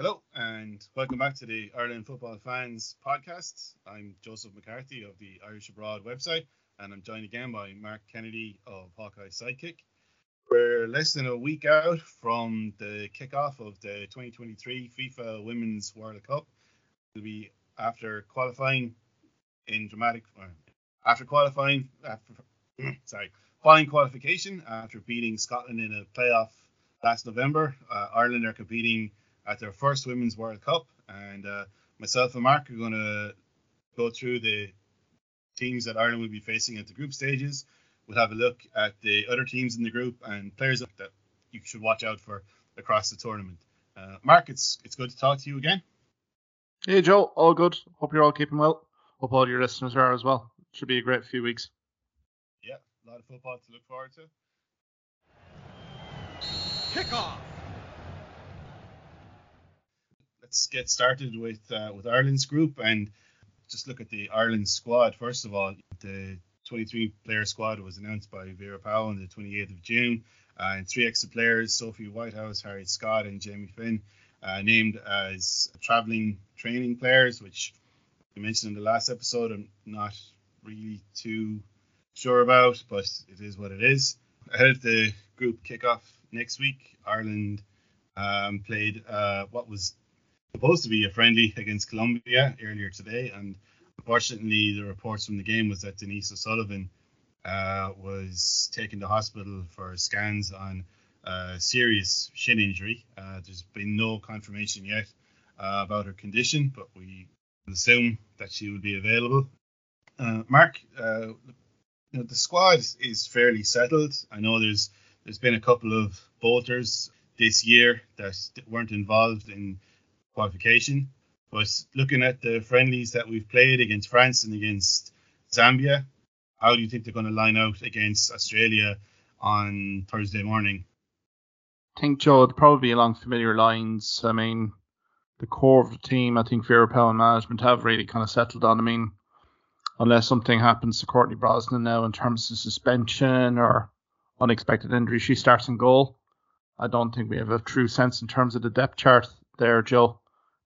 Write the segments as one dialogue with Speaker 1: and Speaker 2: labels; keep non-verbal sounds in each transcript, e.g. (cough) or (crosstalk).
Speaker 1: Hello and welcome back to the Ireland Football Fans podcast. I'm Joseph McCarthy of the Irish Abroad website, and I'm joined again by Mark Kennedy of Hawkeye Sidekick. We're less than a week out from the kickoff of the 2023 FIFA Women's World Cup. It'll be after qualifying in dramatic, after qualifying, after, (clears throat) sorry, following qualification after beating Scotland in a playoff last November. Uh, Ireland are competing at their first Women's World Cup, and uh, myself and Mark are going to go through the teams that Ireland will be facing at the group stages. We'll have a look at the other teams in the group and players that you should watch out for across the tournament. Uh, Mark, it's it's good to talk to you again.
Speaker 2: Hey Joe, all good. Hope you're all keeping well. Hope all your listeners are as well. Should be a great few weeks.
Speaker 1: Yeah, a lot of football to look forward to.
Speaker 3: Kickoff
Speaker 1: let's get started with uh, with Ireland's group and just look at the Ireland squad. First of all, the 23 player squad was announced by Vera Pauw on the 28th of June, uh, and three extra players: Sophie Whitehouse, Harriet Scott, and Jamie Finn, uh, named as travelling training players, which we mentioned in the last episode. I'm not really too sure about, but it is what it is. Ahead of the group kickoff next week, Ireland um, played uh, what was supposed to be a friendly against Colombia earlier today, and unfortunately, the reports from the game was that Denise O'Sullivan uh, was taken to hospital for scans on a serious shin injury. Uh, there's been no confirmation yet uh, about her condition, but we assume that she will be available. Uh, Mark, uh, you know, the squad is fairly settled. I know there's there's been a couple of bolters this year that weren't involved in qualification. But looking at the friendlies that we've played against France and against Zambia, how do you think they're going to line out against Australia on Thursday morning?
Speaker 2: I think Joe would probably be along familiar lines. I mean, the core of the team, I think Vera Pauw and management have really kind of settled on. I mean, unless something happens to Courtney Brosnan now in terms of suspension or unexpected injury, she starts in goal. I don't think we have a true sense in terms of the depth chart there, Joe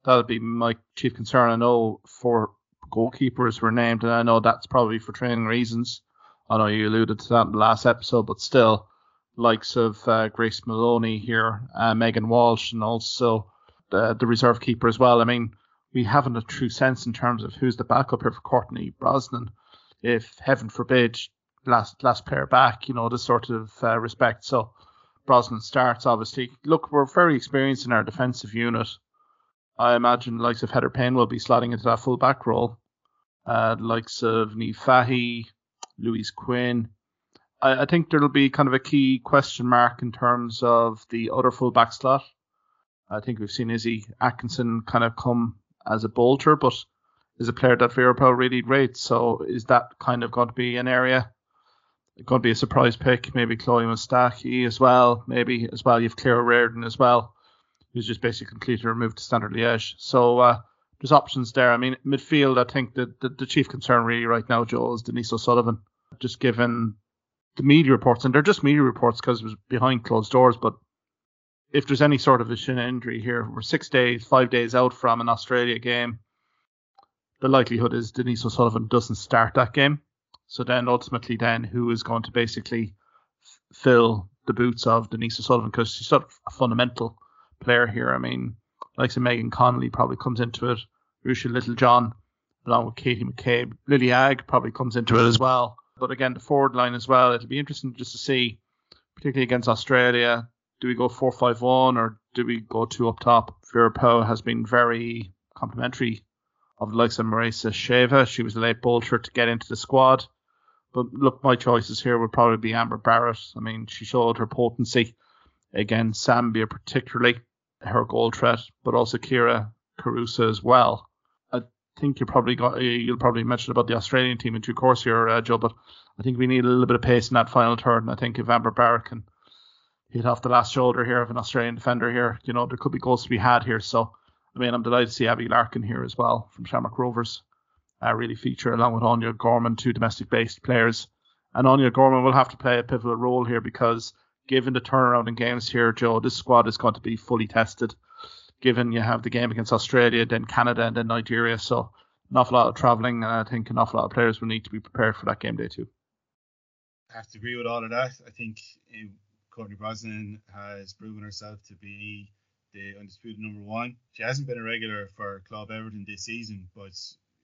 Speaker 2: that'll be my chief concern. I know four goalkeepers were named, and I know that's probably for training reasons. I know you alluded to that in the last episode, but still, likes of uh, Grace Moloney here, uh, Megan Walsh, and also the, the reserve keeper as well. I mean, we haven't a true sense in terms of who's the backup here for Courtney Brosnan. If heaven forbid, last last player back, you know, this sort of uh, respect. So Brosnan starts, obviously. Look, we're very experienced in our defensive unit. I imagine likes of Heather Payne will be slotting into that full back role. Uh, likes of Niamh Fahey, Louise Quinn. I, I, think there'll be kind of a key question mark in terms of the other full back slot. I think we've seen Izzy Atkinson kind of come as a bolter, but is a player that Vera really rates. So is that kind of going to be an area? Going to be a surprise pick? Maybe Chloe Mustaki as well. Maybe as well. You've Claire Reardon as well who's just basically completely removed to Standard Liège. So uh, there's options there. I mean, midfield, I think the, the, the chief concern really right now, Joe, is Denise O'Sullivan. Just given the media reports, and they're just media reports because it was behind closed doors, but if there's any sort of a shin injury here, we're six days, five days out from an Australia game. The likelihood is Denise O'Sullivan doesn't start that game. So then ultimately, then who is going to basically fill the boots of Denise O'Sullivan because she's sort of a fundamental player here. I mean, like say Megan Connolly probably comes into it. Ruesha Littlejohn, along with Katie McCabe. Lily Agg probably comes into it as well. But again, the forward line as well. It'll be interesting just to see, particularly against Australia, do we go 4 5 1 or do we go two up top? Vera Pauw has been very complimentary of the likes of Marissa Sheva. She was a late bolter to get into the squad. But look, my choices here would probably be Amber Barrett. I mean, she showed her potency against Zambia, particularly her goal threat, but also Kyra Carusa as well. I think you probably got you'll probably mention about the Australian team in due course here, uh, Joe. But I think we need a little bit of pace in that final third, and I think if Amber Barrett can hit off the last shoulder here of an Australian defender here, you know there could be goals to be had here. So I mean I'm delighted to see Abbie Larkin here as well from Shamrock Rovers. Uh, really feature along with Áine Gorman, two domestic based players. And Áine Gorman will have to play a pivotal role here because given the turnaround in games here, Joe, this squad is going to be fully tested. given you have the game against Australia, then Canada, and then Nigeria. So an awful lot of travelling, and I think an awful lot of players will need to be prepared for that game day too.
Speaker 1: I have to agree with all of that. I think um, Courtney Brosnan has proven herself to be the undisputed number one. She hasn't been a regular for Club Everton this season, but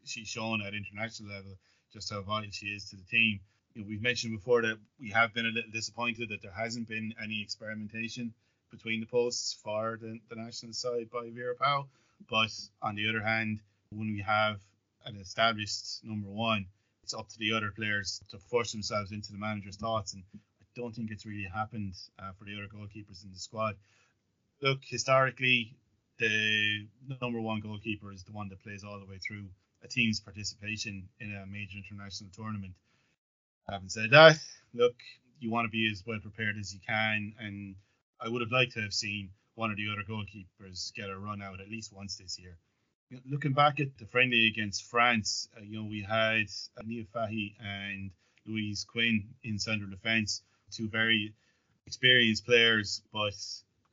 Speaker 1: she's shown at international level just how vital she is to the team. We've mentioned before that we have been a little disappointed that there hasn't been any experimentation between the posts for the, the national side by Vera Pauw. But on the other hand, when we have an established number one, it's up to the other players to force themselves into the manager's thoughts. And I don't think it's really happened uh, for the other goalkeepers in the squad. Look, historically, the number one goalkeeper is the one that plays all the way through a team's participation in a major international tournament. Having said that, look, you want to be as well prepared as you can, and I would have liked to have seen one of the other goalkeepers get a run out at least once this year. Looking back at the friendly against France, uh, you know we had Niamh Fahey and Louise Quinn in central defence, two very experienced players, but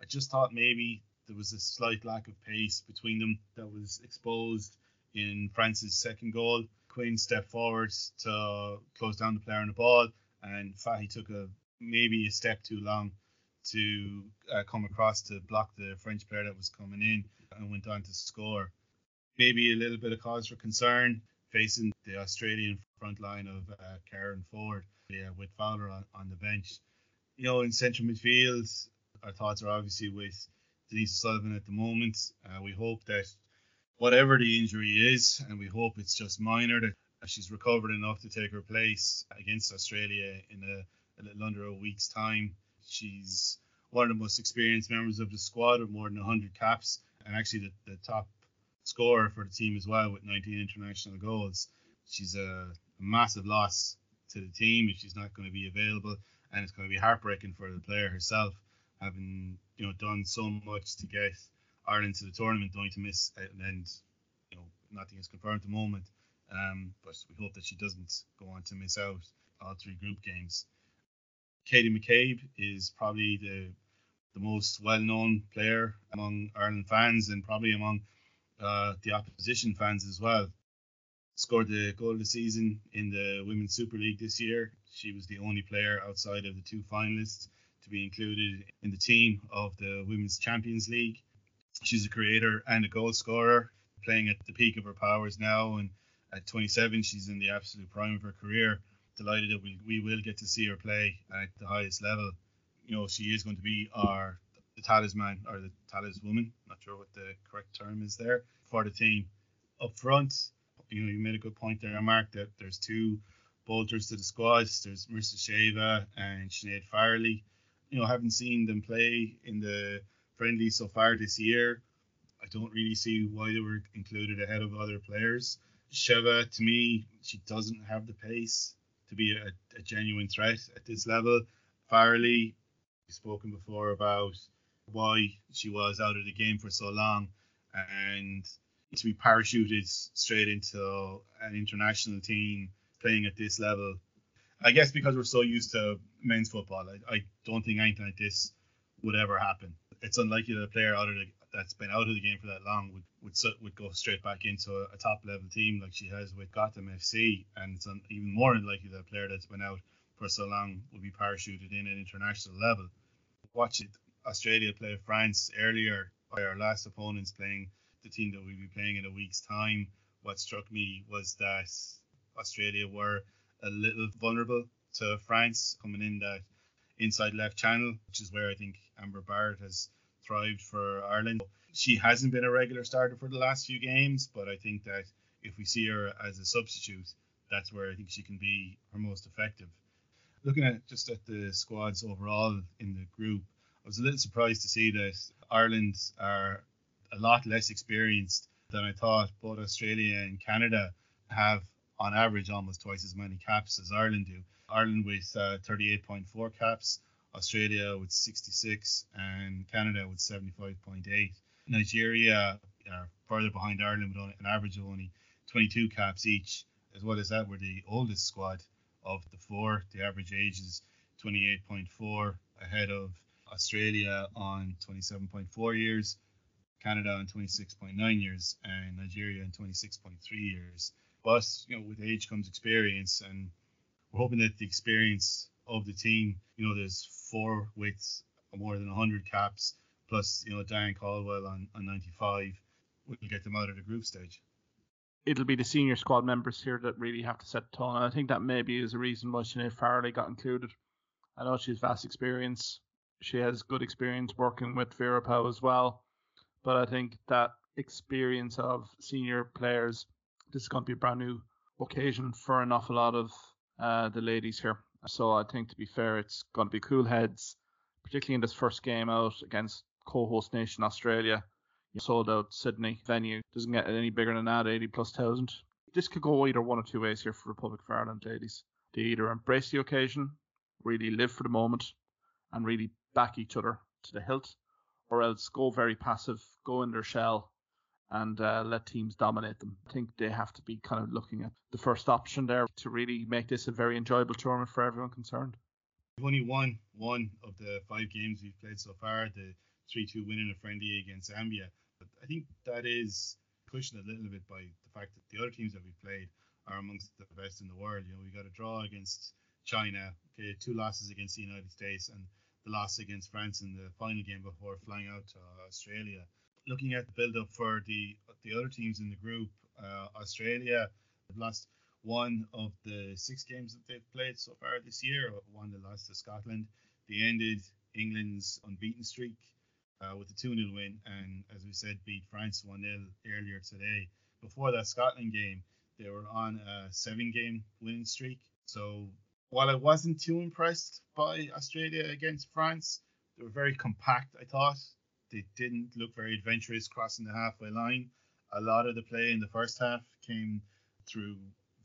Speaker 1: I just thought maybe there was a slight lack of pace between them that was exposed in France's second goal. Quinn stepped forward to close down the player on the ball, and Fahey took a maybe a step too long to uh, come across to block the French player that was coming in and went on to score. Maybe a little bit of cause for concern facing the Australian front line of uh, Karen Foord yeah, with Fowler on, on the bench. You know, in central midfield, our thoughts are obviously with Denise Sullivan at the moment. Uh, we hope that whatever the injury is, and we hope it's just minor, that she's recovered enough to take her place against Australia in a, a little under a week's time. She's one of the most experienced members of the squad with more than 100 caps, and actually the, the top scorer for the team as well with 19 international goals. She's a, a massive loss to the team if she's not going to be available, and it's going to be heartbreaking for the player herself, having you know done so much to get Ireland to the tournament, going to miss, and you know nothing is confirmed at the moment. Um, but we hope that she doesn't go on to miss out all three group games. Katie McCabe is probably the the most well-known player among Ireland fans and probably among uh, the opposition fans as well. Scored the goal of the season in the Women's Super League this year. She was the only player outside of the two finalists to be included in the team of the Women's Champions League. She's a creator and a goal scorer, playing at the peak of her powers now. And at 27, she's in the absolute prime of her career delighted that we, we will get to see her play at the highest level. You know, she is going to be our the talisman or the taliswoman, not sure what the correct term is there, for the team. Up front, you know, you made a good point there, Mark, that there's two bolters to the squad. There's Marissa Sheva and Sinead Farrelly. You know, haven't seen them play in the friendly so far this year. I don't really see why they were included ahead of other players. Sheva, to me, she doesn't have the pace to be a, a genuine threat at this level. Farrelly, we've spoken before about why she was out of the game for so long, and to be parachuted straight into an international team playing at this level. I guess because we're so used to men's football, I, I don't think anything like this would ever happen. It's unlikely that a player out of the, that's been out of the game for that long would would would go straight back into a, a top level team like she has with Gotham FC, and it's un, even more unlikely that a player that's been out for so long will be parachuted in at international level. Watch it, Australia play France earlier by our last opponents playing the team that we'll be playing in a week's time. What struck me was that Australia were a little vulnerable to France coming in that inside left channel, which is where I think Amber Barrett has thrived for Ireland. She hasn't been a regular starter for the last few games, but I think that if we see her as a substitute, that's where I think she can be her most effective. Looking at just at the squads overall in the group, I was a little surprised to see that Ireland are a lot less experienced than I thought. Both Australia and Canada have, on average, almost twice as many caps as Ireland do. Ireland with uh, 38.4 caps, Australia with 66, and Canada with 75.8. Nigeria are further behind Ireland with an average of only 22 caps each. As well as that, we're the oldest squad of the four. The average age is 28.4, ahead of Australia on 27.4 years. Canada on 26.9 years, and Nigeria on 26.3 years. But you know, with age comes experience, and we're hoping that the experience of the team, you know, there's four with more than 100 caps, plus you know Diane Caldwell on, on 95, will get them out of the group stage.
Speaker 2: It'll be the senior squad members here that really have to set tone, and I think that maybe is a reason why Sinead Farrelly got included. I know she has vast experience. She has good experience working with Vera Pauw as well. But I think that experience of senior players, this is going to be a brand new occasion for an awful lot of uh, the ladies here. So I think to be fair, it's going to be cool heads, particularly in this first game out against co-host nation Australia. You sold out Sydney venue doesn't get any bigger than that, 80 plus thousand. This could go either one or two ways here for Republic of Ireland ladies. They either embrace the occasion really live for the moment and really back each other to the hilt, or else go very passive, go in their shell, and uh, let teams dominate them. I think they have to be kind of looking at the first option there to really make this a very enjoyable tournament for everyone concerned.
Speaker 1: We've only won one of the five games we've played so far, the 3 2 win in a friendly against Zambia. But I think that is cushioned a little bit by the fact that the other teams that we've played are amongst the best in the world. You know, we got a draw against China. Okay, two losses against the United States and the loss against France in the final game before flying out to Australia. Looking at the build up for the the other teams in the group, uh, Australia have lost one of the six games that they've played so far this year. One they lost to Scotland. They ended England's unbeaten streak uh, with a 2 0 win, and as we said, beat France 1 0 earlier today. Before that Scotland game, they were on a seven game winning streak. So while I wasn't too impressed by Australia against France, they were very compact, I thought. They didn't look very adventurous crossing the halfway line. A lot of the play in the first half came through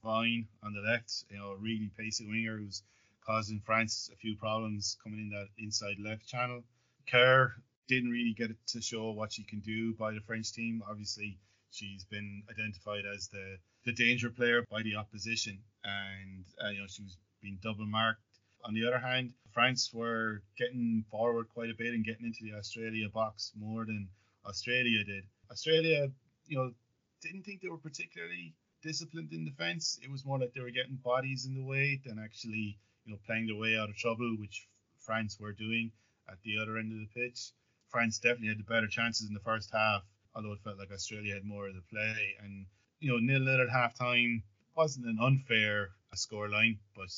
Speaker 1: Vine on the left, you know, a really pacey winger who's causing France a few problems coming in that inside left channel. Kerr didn't really get to show what she can do by the French team. Obviously, she's been identified as the, the danger player by the opposition, and uh, you know she was being double marked. On the other hand, France were getting forward quite a bit and getting into the Australia box more than Australia did. Australia, you know, didn't think they were particularly disciplined in defence. It was more like they were getting bodies in the way than actually, you know, playing their way out of trouble, which France were doing at the other end of the pitch. France definitely had the better chances in the first half, although it felt like Australia had more of the play. And, you know, nil nil at half time wasn't an unfair scoreline, but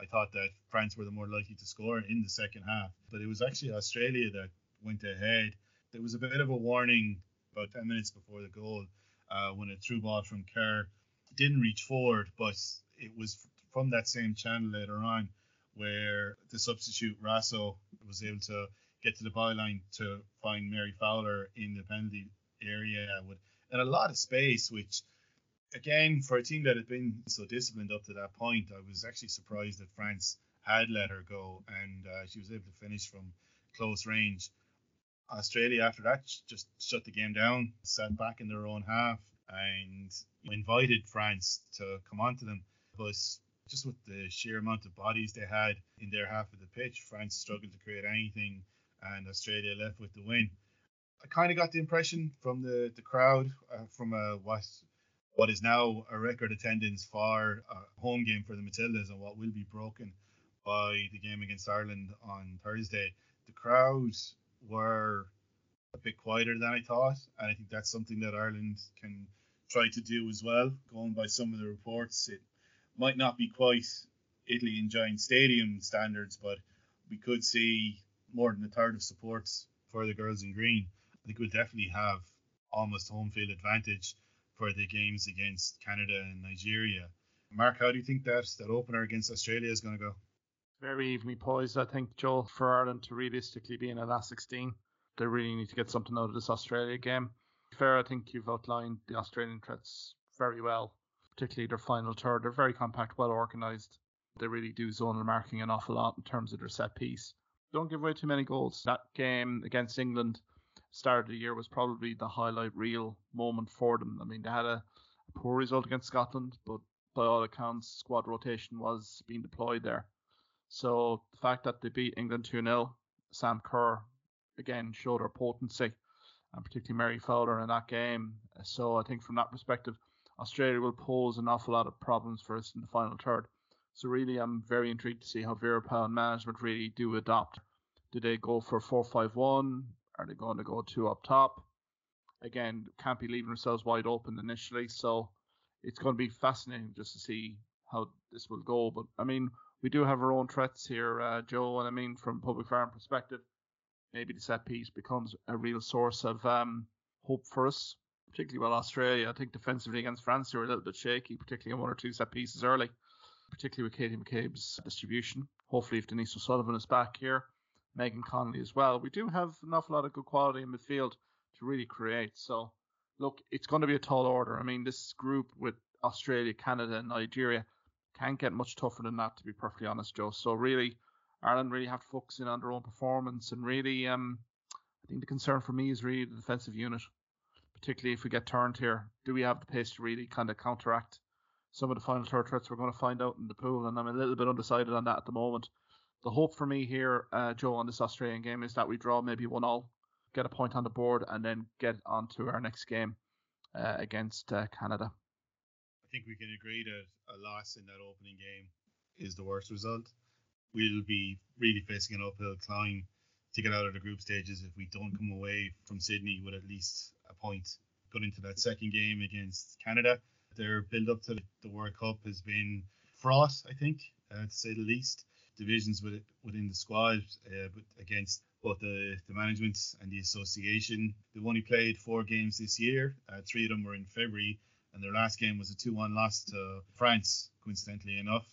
Speaker 1: I thought that France were the more likely to score in the second half. But it was actually Australia that went ahead. There was a bit of a warning about 10 minutes before the goal uh, when a through ball from Kerr didn't reach forward, but it was from that same channel later on where the substitute Raso was able to get to the byline to find Mary Fowler in the penalty area with and a lot of space, which again, for a team that had been so disciplined up to that point, I was actually surprised that France had let her go and uh, she was able to finish from close range. Australia, after that, just shut the game down, sat back in their own half, and invited France to come onto them. But just with the sheer amount of bodies they had in their half of the pitch, France struggled to create anything, and Australia left with the win. I kind of got the impression from the the crowd, uh, from a what what is now a record attendance for a home game for the Matildas and what will be broken by the game against Ireland on Thursday. The crowds were a bit quieter than I thought, and I think that's something that Ireland can try to do as well. Going by some of the reports, it might not be quite Italy and Giant Stadium standards, but we could see more than a third of supports for the girls in green. I think we'll definitely have almost home field advantage for the games against Canada and Nigeria. Mark, how do you think that that opener against Australia is going to go?
Speaker 2: Very evenly poised, I think, Joel, for Ireland to realistically be in a last 16. They really need to get something out of this Australia game. Fair, I think you've outlined the Australian threats very well, particularly their final third. They're very compact, well organised. They really do zonal marking an awful lot in terms of their set piece. Don't give away too many goals. That game against England start of the year was probably the highlight reel moment for them. I mean, they had a, a poor result against Scotland, but by all accounts, squad rotation was being deployed there. So the fact that they beat England 2 0, Sam Kerr again showed her potency. and particularly Mary Fowler in that game. So I think from that perspective, Australia will pose an awful lot of problems for us in the final third. So really, I'm very intrigued to see how Vera Pauw management really do adopt. Do they go for 4-5-1? Are they going to go two up top? Again, can't be leaving ourselves wide open initially. So it's going to be fascinating just to see how this will go. But I mean, we do have our own threats here, uh, Joe. And I mean, from public farm perspective, maybe the set piece becomes a real source of um, hope for us, particularly while Australia, I think defensively against France, they were a little bit shaky, particularly on one or two set pieces early, particularly with Katie McCabe's distribution. Hopefully, if Denise O'Sullivan is back here, Megan Connolly as well, we do have an awful lot of good quality in midfield to really create. So, look, it's going to be a tall order. I mean, this group with Australia, Canada, and Nigeria can't get much tougher than that, to be perfectly honest, Joe. So, really, Ireland really have to focus in on their own performance and really, um, I think the concern for me is really the defensive unit, particularly if we get turned here. Do we have the pace to really kind of counteract some of the final third threats we're going to find out in the pool? And I'm a little bit undecided on that at the moment. The hope for me here, uh, Joe, on this Australian game is that we draw maybe one all, get a point on the board, and then get on to our next game uh, against uh, Canada.
Speaker 1: I think we can agree that a loss in that opening game is the worst result we'll be really facing an uphill climb to get out of the group stages if we don't come away from Sydney with at least a point. Going into that second game against Canada, their build up to the World Cup has been fraught, I think, uh, to say the least. Divisions with, within the squad, uh, but against both the, the management and the association. They've only played four games this year. Uh, three of them were in February, and their last game was a 2-1 loss to France, coincidentally enough.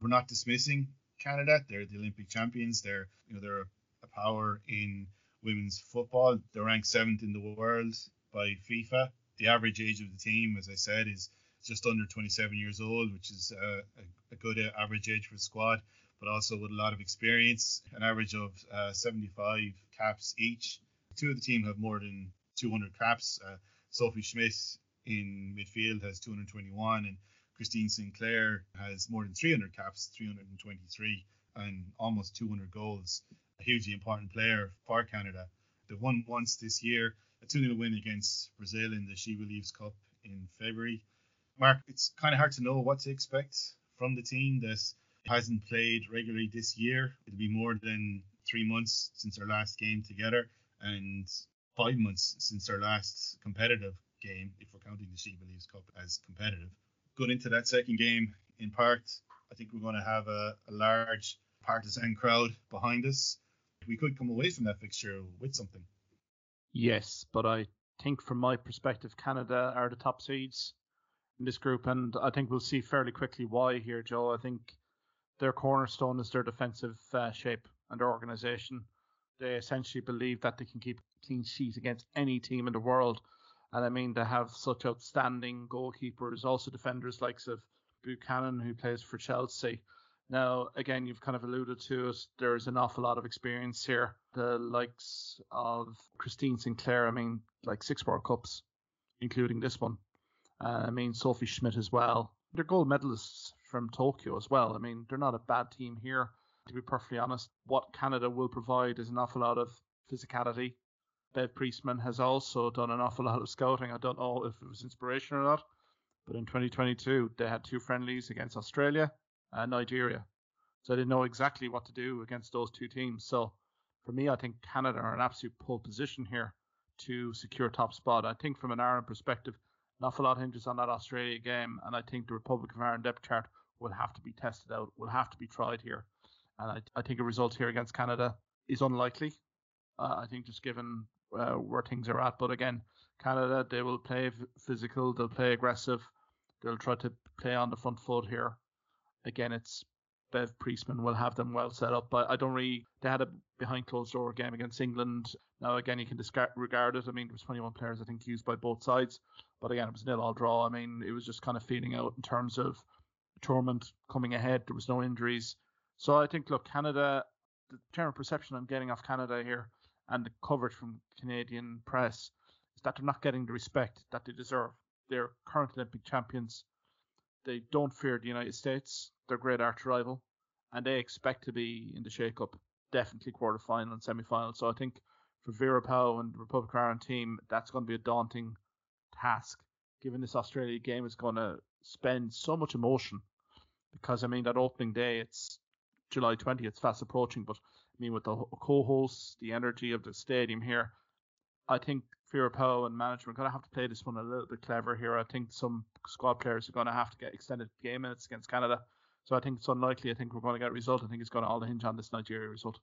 Speaker 1: We're not dismissing Canada. They're the Olympic champions. They're you know they're a power in women's football. They're ranked seventh in the world by FIFA. The average age of the team, as I said, is just under 27 years old, which is uh, a, a, good average age for a squad, but also with a lot of experience. An average of uh, 75 caps each. Two of the team have more than 200 caps. Uh, Sophie Schmidt in midfield has 221, and Christine Sinclair has more than 300 caps, 323, and almost 200 goals. A hugely important player for Canada. They won once this year, a 2 0 win against Brazil in the She Believes Cup in February. Mark, it's kind of hard to know what to expect from the team that hasn't played regularly this year. It'll be more than three months since our last game together and five months since our last competitive game, if we're counting the She Believes Cup as competitive going into that second game, in part, I think we're going to have a, a large partisan crowd behind us. We could come away from that fixture with something.
Speaker 2: Yes, but I think from my perspective, Canada are the top seeds in this group, and I think we'll see fairly quickly why here, Joe. I think their cornerstone is their defensive uh, shape and their organisation. They essentially believe that they can keep clean sheet against any team in the world and I mean, they have such outstanding goalkeepers, also defenders likes of Buchanan, who plays for Chelsea. Now, again, you've kind of alluded to it. There's an awful lot of experience here. The likes of Christine Sinclair, I mean, like six World Cups, including this one. Uh, I mean, Sophie Schmidt as well. They're gold medalists from Tokyo as well. I mean, they're not a bad team here. To be perfectly honest, what Canada will provide is an awful lot of physicality, Bev Priestman has also done an awful lot of scouting. I don't know if it was inspiration or not, but in 2022 they had two friendlies against Australia and Nigeria, so they didn't know exactly what to do against those two teams. So for me, I think Canada are in absolute pole position here to secure top spot. I think from an Ireland perspective, an awful lot hinges on that Australia game, and I think the Republic of Ireland depth chart will have to be tested out, will have to be tried here. And I, I think a result here against Canada is unlikely. Uh, I think just given uh, where things are at. But again, Canada, they will play physical, they'll play aggressive, they'll try to play on the front foot here. Again, it's Bev Priestman will have them well set up, but I don't really. They had a behind closed door game against England. Now again, you can disregard it. I mean, there was 21 players I think used by both sides, but again, it was nil all draw. I mean, it was just kind of feeling out in terms of tournament coming ahead. There was no injuries, so I think look, Canada. The general perception I'm getting off Canada here and the coverage from Canadian press is that they're not getting the respect that they deserve. They're current Olympic champions. They don't fear the United States, their great arch rival, and they expect to be in the shake-up, definitely quarter-final and semi-final. So I think for Vera Pauw and the Republic of Ireland team, that's going to be a daunting task. Given this Australia game is going to spend so much emotion, because I mean that opening day, it's July 20th, it's fast approaching, but I mean with the co-hosts, the energy of the stadium here, I think Pauw and management are going to have to play this one a little bit clever here. I think some squad players are going to have to get extended game minutes against Canada. So I think it's unlikely. I think we're going to get a result. I think it's going to all hinge on this Nigeria result.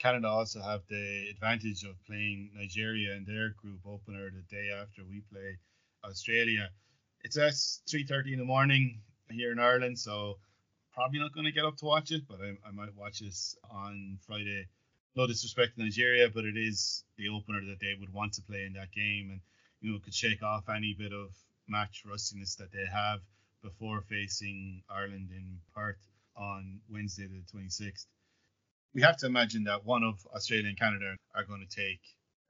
Speaker 1: Canada also have the advantage of playing Nigeria in their group opener the day after we play Australia. It's at 3:30 in the morning here in Ireland, so probably not going to get up to watch it, but I, I might watch this on Friday. No disrespect to Nigeria, but it is the opener that they would want to play in that game, and you know could shake off any bit of match rustiness that they have before facing Ireland in Perth on Wednesday the 26th we have to imagine that one of Australia and Canada are going to take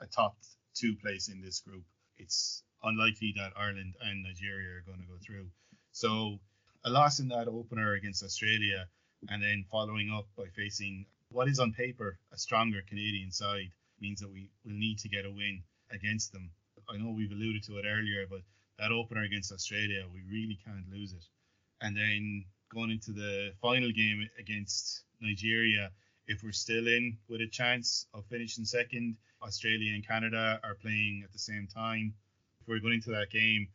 Speaker 1: a top two place in this group. It's unlikely that Ireland and Nigeria are going to go through. So a loss in that opener against Australia and then following up by facing what is on paper a stronger Canadian side means that we will need to get a win against them. I know we've alluded to it earlier, but that opener against Australia, we really can't lose it. And then going into the final game against Nigeria, if we're still in with a chance of finishing second, Australia and Canada are playing at the same time. If we're going into that game,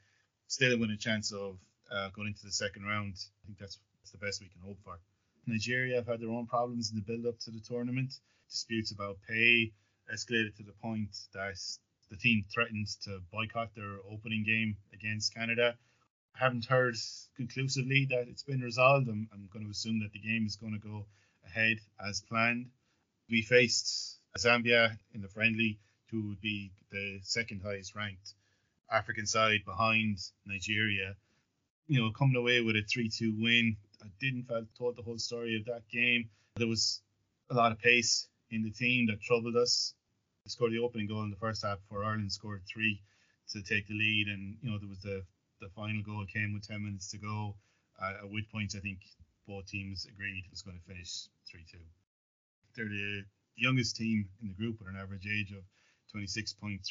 Speaker 1: still with a chance of uh, going into the second round, I think that's, that's the best we can hope for. Nigeria have had their own problems in the build up to the tournament. Disputes about pay escalated to the point that the team threatened to boycott their opening game against Canada. I haven't heard conclusively that it's been resolved. I'm, I'm going to assume that the game is going to go ahead as planned. We faced Zambia in the friendly, who would be the second highest ranked African side behind Nigeria. You know, coming away with a 3 2 win. I didn't feel told the whole story of that game. There was a lot of pace in the team that troubled us. We scored the opening goal in the first half for Ireland scored three to take the lead, and you know there was the the final goal came with 10 minutes to go. Uh, at which point I think both teams agreed it was going to finish 3-2. They're the youngest team in the group with an average age of 26.3.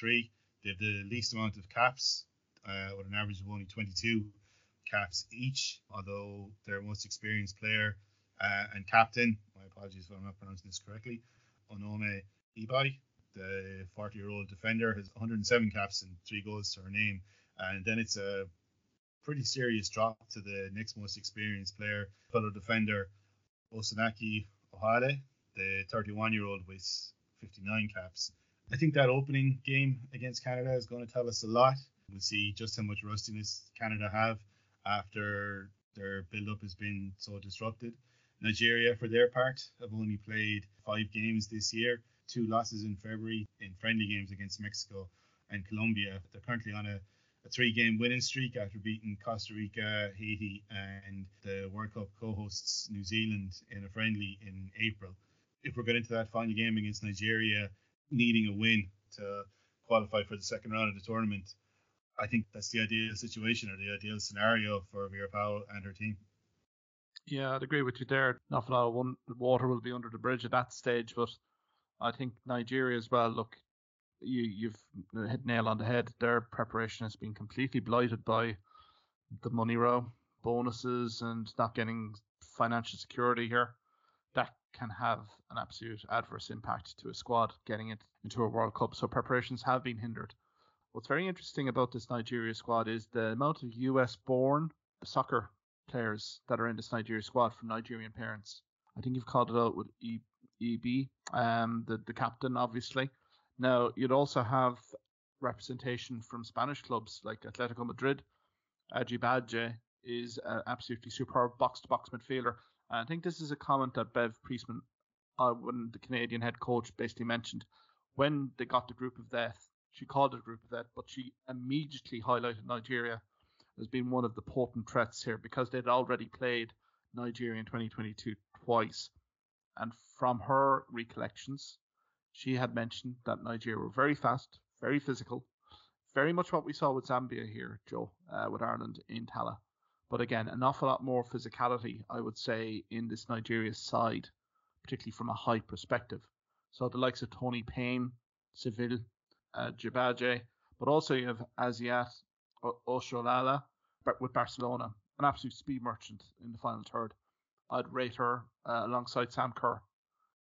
Speaker 1: They have the least amount of caps uh, with an average of only 22 caps each, although their most experienced player uh, and captain, my apologies if I'm not pronouncing this correctly, Onome Ebi, the 40 year old defender, has 107 caps and three goals to her name. And then it's a pretty serious drop to the next most experienced player, fellow defender Osinachi Ohale, the 31 year old with 59 caps. I think that opening game against Canada is going to tell us a lot. We'll see just how much rustiness Canada have after their build up has been so disrupted. Nigeria, for their part, have only played five games this year, two losses in February in friendly games against Mexico and Colombia. They're currently on a a three game winning streak after beating Costa Rica, Haiti, and the World Cup co hosts New Zealand in a friendly in April. If we're going into that final game against Nigeria, needing a win to qualify for the second round of the tournament, I think that's the ideal situation or the ideal scenario for Vera Pauw and her team.
Speaker 2: Yeah, I'd agree with you there. Not a lot of one, water will be under the bridge at that stage, but I think Nigeria as well. Look, you, you've hit nail on the head. Their preparation has been completely blighted by the money row, bonuses, and not getting financial security here. That can have an absolute adverse impact to a squad getting it into a World Cup. So preparations have been hindered. What's very interesting about this Nigeria squad is the amount of US born soccer players that are in this Nigeria squad from Nigerian parents. I think you've called it out with Ebi, um, the, the captain, obviously. Now, you'd also have representation from Spanish clubs like Atletico Madrid. Ajibade is an absolutely superb box-to-box midfielder. And I think this is a comment that Bev Priestman, uh, when the Canadian head coach basically mentioned when they got the group of death. She called it a group of death, but she immediately highlighted Nigeria as being one of the potent threats here because they'd already played Nigeria in 2022 twice. And from her recollections, she had mentioned that Nigeria were very fast, very physical, very much what we saw with Zambia here, Joe, uh, with Ireland in Tallaght. But again, an awful lot more physicality, I would say, in this Nigeria side, particularly from a high perspective. So the likes of Toni Payne, Seville, uh, but also you have Asisat Oshoala with Barcelona, an absolute speed merchant in the final third. I'd rate her uh, alongside Sam Kerr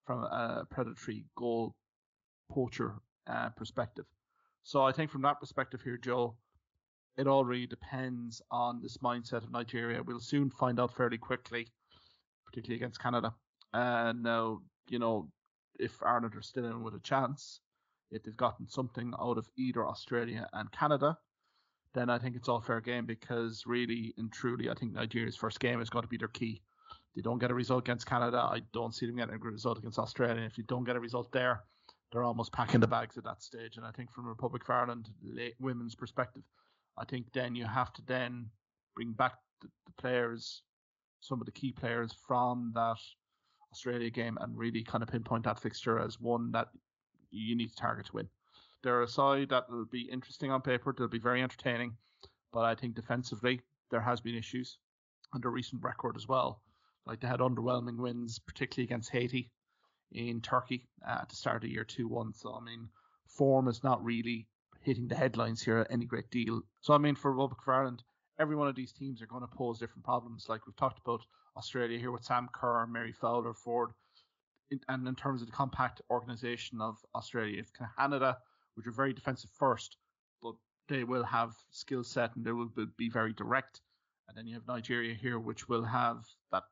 Speaker 2: from a predatory goal poacher uh, perspective. So I think from that perspective here, Joe, it all really depends on this mindset of Nigeria. We'll soon find out fairly quickly, particularly against Canada. And now, you know, if Ireland are still in with a chance, if they've gotten something out of either Australia and Canada, then I think it's all fair game because really and truly, I think Nigeria's first game is going to be their key. They don't get a result against Canada. I don't see them getting a result against Australia. And if you don't get a result there, they're almost packing the bags at that stage. And I think from Republic of Ireland women's perspective, I think then you have to then bring back the, the players, some of the key players from that Australia game, and really kind of pinpoint that fixture as one that you need to target to win. They're a side that will be interesting on paper. They'll be very entertaining, but I think defensively there has been issues under recent record as well. Like they had underwhelming wins, particularly against Haiti in Turkey at the start of year two one. So I mean, form is not really hitting the headlines here any great deal. So I mean, for Republic of Ireland, every one of these teams are going to pose different problems. Like we've talked about Australia here with Sam Kerr, Mary Fowler, Foord, and in terms of the compact organisation of Australia, it's Canada, which are very defensive first, but they will have skill set and they will be very direct. And then you have Nigeria here, which will have that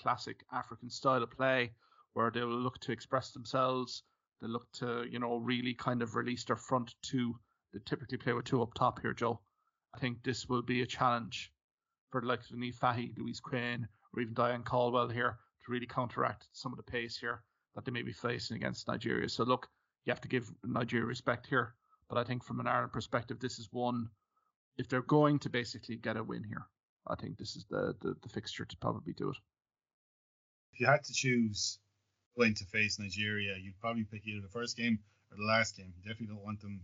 Speaker 2: classic African style of play where they will look to express themselves. They look to, you know, really kind of release their front two. They typically play with two up top here, Joe. I think this will be a challenge for the likes of Niamh Fahey, Louise Quinn, or even Diane Caldwell here to really counteract some of the pace here that they may be facing against Nigeria. So look, you have to give Nigeria respect here. But I think from an Ireland perspective, this is one. If they're going to basically get a win here, I think this is the, the, the fixture to probably do it.
Speaker 1: If you had to choose when to face Nigeria, you'd probably pick either the first game or the last game. You definitely don't want them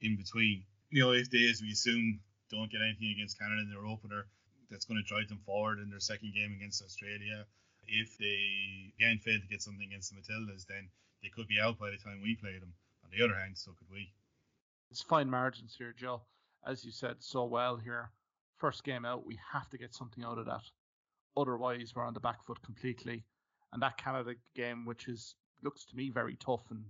Speaker 1: in between. You know, if they, as we assume, don't get anything against Canada in their opener, that's going to drive them forward in their second game against Australia. If they again fail to get something against the Matildas, then they could be out by the time we play them. On the other hand, so could we.
Speaker 2: It's fine margins here, Joe. As you said so well here, first game out, we have to get something out of that. Otherwise, we're on the back foot completely. And that Canada game, which is looks to me very tough, and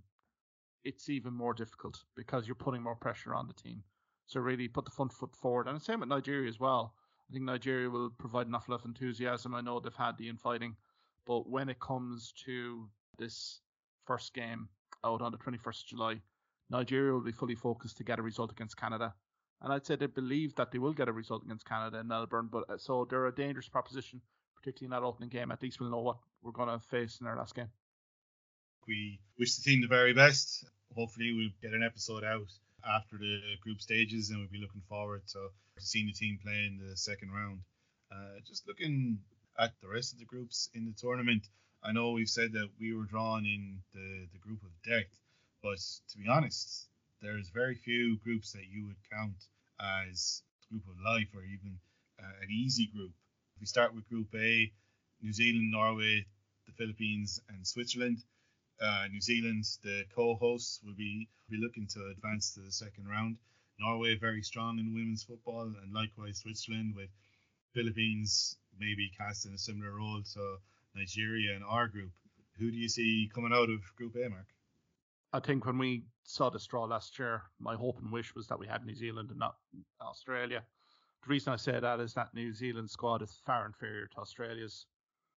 Speaker 2: it's even more difficult because you're putting more pressure on the team. So really put the front foot forward. And the same with Nigeria as well. I think Nigeria will provide an awful lot of enthusiasm. I know they've had the infighting, but when it comes to this first game out on the 21st of July, Nigeria will be fully focused to get a result against Canada. And I'd say they believe that they will get a result against Canada in Melbourne, but uh, so they're a dangerous proposition, particularly in that opening game. At least we'll know what we're going to face in our last game.
Speaker 1: We wish the team the very best. Hopefully, we'll get an episode out after the group stages, and we'll be looking forward to, seeing the team play in the second round. Uh, just looking at the rest of the groups in the tournament, I know we've said that we were drawn in the, the group of death, but to be honest, there's very few groups that you would count as group of life or even uh, an easy group. We start with Group A, New Zealand, Norway, the Philippines, and Switzerland. Uh, New Zealand, the co-hosts, will be be looking to advance to the second round. Norway very strong in women's football, and likewise Switzerland with Philippines maybe cast in a similar role to Nigeria in our group. Who do you see coming out of Group A, Mark?
Speaker 2: I think when we saw the straw last year, my hope and wish was that we had New Zealand and not Australia. The reason I say that is that New Zealand squad is far inferior to Australia's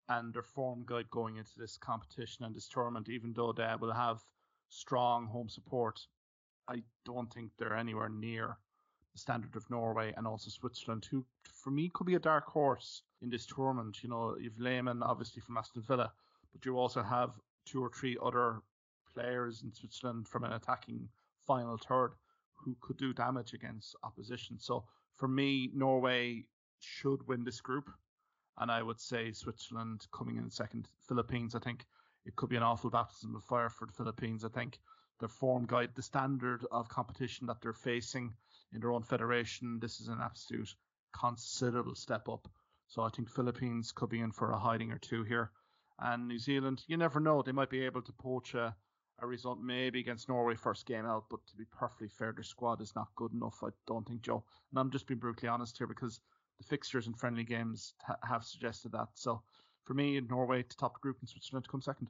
Speaker 2: and their form guide going into this competition and this tournament, even though they will have strong home support, I don't think they're anywhere near the standard of Norway and also Switzerland, who for me could be a dark horse in this tournament. You know, you've Lehmann obviously from Aston Villa, but you also have two or three other players in Switzerland from an attacking final third who could do damage against opposition. So for me, Norway should win this group and I would say Switzerland coming in second. Philippines, I think it could be an awful baptism of fire for the Philippines. I think their form guide, the standard of competition that they're facing in their own federation, this is an absolute considerable step up. So I think Philippines could be in for a hiding or two here. And New Zealand, you never know, they might be able to poach a, a result maybe against Norway first game out, but to be perfectly fair, their squad is not good enough. I don't think, Joe. And I'm just being brutally honest here because the fixtures and friendly games ha- have suggested that. So for me, Norway to top the group and Switzerland to come second.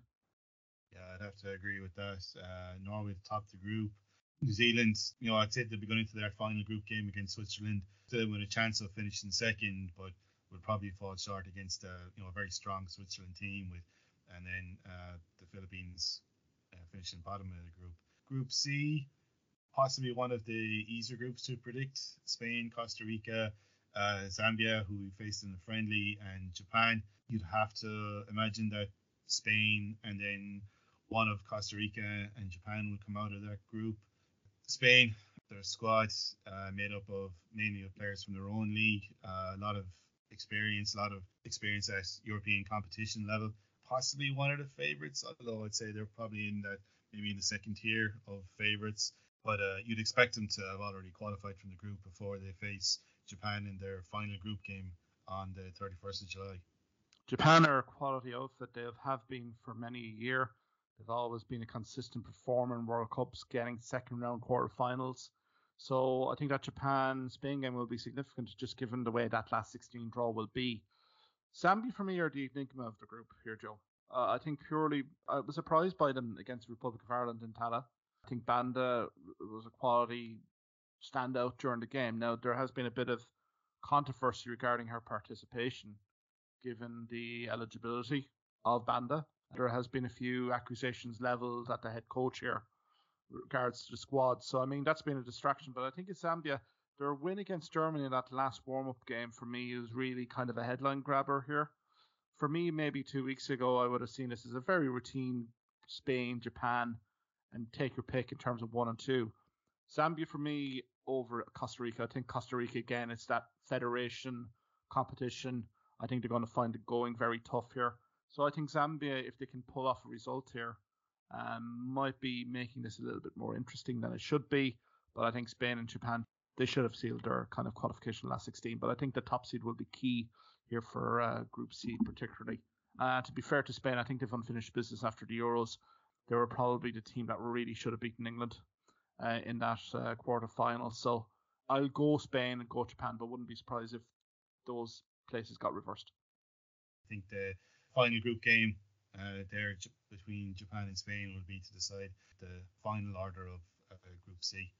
Speaker 1: Yeah, I'd have to agree with that. Uh, Norway to top the group. New Zealand, you know, I'd say they'll be going into their final group game against Switzerland still with a chance of finishing second, but would probably fall short against a you know a very strong Switzerland team with, and then uh, the Philippines uh, finishing bottom of the group. Group C, possibly one of the easier groups to predict. Spain, Costa Rica, uh, Zambia, who we faced in the friendly, and Japan. You'd have to imagine that Spain and then one of Costa Rica and Japan would come out of that group. Spain, their squad uh, made up of mainly of players from their own league, uh, a lot of experience, a lot of experience at European competition level. Possibly one of the favourites, although I'd say they're probably in that maybe in the second tier of favourites. But uh, you'd expect them to have already qualified from the group before they face Japan in their final group game on the 31st of July.
Speaker 2: Japan are a quality outfit. They have been for many a year. They've always been a consistent performer in World Cups, getting second round quarterfinals. So I think that Japan Spain game will be significant, just given the way that last 16 draw will be. Zambia for me are the enigma of the group here, Joe. Uh, I think purely I was surprised by them against the Republic of Ireland in Tallaght. I think Banda was a quality standout during the game. Now there has been a bit of controversy regarding her participation, given the eligibility of Banda. There has been a few accusations leveled at the head coach here regards to the squad. So I mean that's been a distraction. But I think it's Zambia. Their win against Germany in that last warm-up game for me is really kind of a headline grabber here. For me, maybe two weeks ago, I would have seen this as a very routine Spain, Japan, and take your pick in terms of one and two. Zambia for me over Costa Rica. I think Costa Rica again. It's that federation competition. I think they're going to find it going very tough here. So I think Zambia, if they can pull off a result here, um, might be making this a little bit more interesting than it should be. But I think Spain and Japan, they should have sealed their kind of qualification last 16. But I think the top seed will be key here for uh, Group C particularly. Uh, to be fair to Spain, I think they've unfinished business after the Euros. They were probably the team that really should have beaten England uh, in that uh, quarter final. So I'll go Spain and go Japan, but wouldn't be surprised if those places got reversed.
Speaker 1: I think the final group game uh, there between Japan and Spain will be to decide the final order of uh, Group C.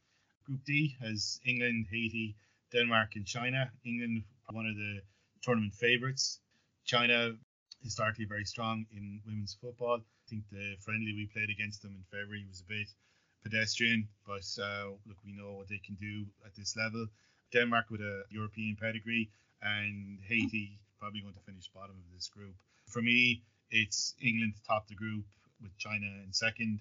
Speaker 1: Group D has England, Haiti, Denmark, and China. England, one of the tournament favourites. China, historically very strong in women's football. I think the friendly we played against them in February was a bit pedestrian, but uh, look, we know what they can do at this level. Denmark with a European pedigree, and Haiti probably going to finish bottom of this group. For me, it's England top the group with China in second.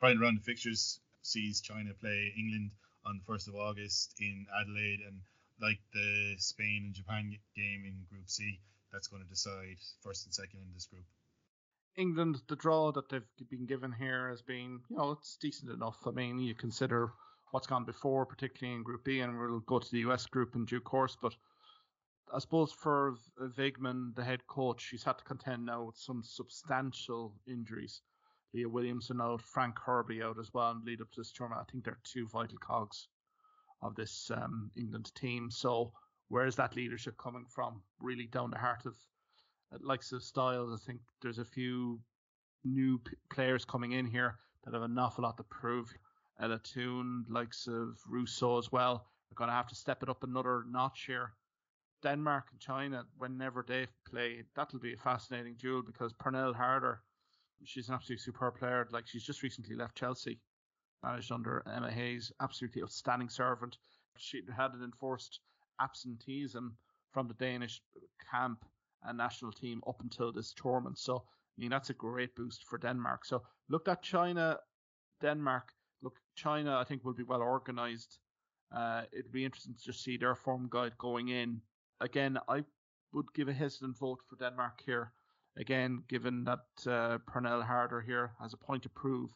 Speaker 1: Final round the fixtures sees China play England on the 1st of August in Adelaide, and like the Spain and Japan game in Group C, that's going to decide first and second in this group.
Speaker 2: England, the draw that they've been given here has been, you know, it's decent enough. I mean, you consider what's gone before, particularly in Group B, and we'll go to the US group in due course. But I suppose for Wiegman, the head coach, he's had to contend now with some substantial injuries. Leah Williamson out, Fran Kirby out as well, and lead up to this tournament. I think they're two vital cogs of this um, England team. So where's that leadership coming from? Really down the heart of likes of Styles. I think there's a few new p- players coming in here that have an awful lot to prove. Ella Toone, likes of Russo as well, are going to have to step it up another notch here. Denmark and China, whenever they play, that'll be a fascinating duel because Pernille Harder, she's an absolutely superb player. Like she's just recently left Chelsea, managed under Emma Hayes, absolutely outstanding servant. She had an enforced absenteeism from the Danish camp and national team up until this tournament. So I mean that's a great boost for Denmark. So look at China, Denmark. Look, China I think will be well organised. Uh, it'd be interesting to just see their form guide going in again, I would give a hesitant vote for Denmark here. Again, given that uh, Pernille Harder here has a point to prove,